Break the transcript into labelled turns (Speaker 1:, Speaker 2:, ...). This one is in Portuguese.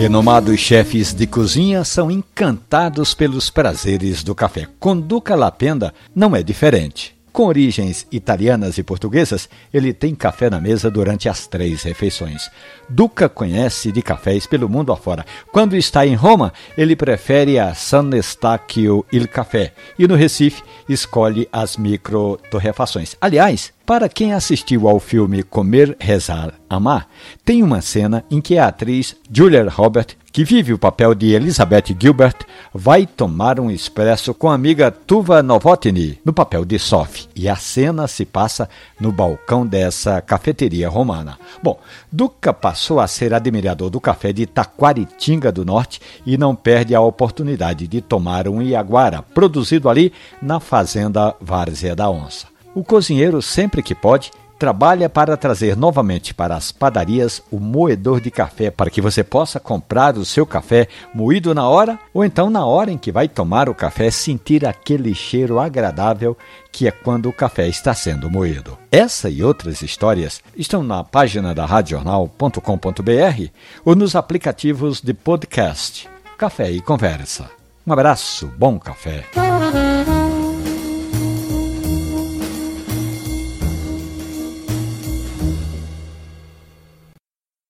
Speaker 1: Renomados chefes de cozinha são encantados pelos prazeres do café. Com Duca Lapenda não é diferente. Com origens italianas e portuguesas, ele tem café na mesa durante as três refeições. Duca conhece de cafés pelo mundo afora. Quando está em Roma, ele prefere a San Estacchio il Café e no Recife escolhe as micro-torrefações. Aliás, para quem assistiu ao filme Comer, Rezar, Amar, tem uma cena em que a atriz Julia Robert, que vive o papel de Elizabeth Gilbert, vai tomar um expresso com a amiga Tuva Novotny no papel de Sophie. E a cena se passa no balcão dessa cafeteria romana. Bom, Duca passou a ser admirador do café de Taquaritinga do Norte e não perde a oportunidade de tomar um Iaguara, produzido ali na fazenda Várzea da Onça. O cozinheiro, sempre que pode, trabalha para trazer novamente para as padarias o moedor de café para que você possa comprar o seu café moído na hora ou então na hora em que vai tomar o café sentir aquele cheiro agradável que é quando o café está sendo moído. Essa e outras histórias estão na página da radiojornal.com.br ou nos aplicativos de podcast Café e Conversa. Um abraço, bom café.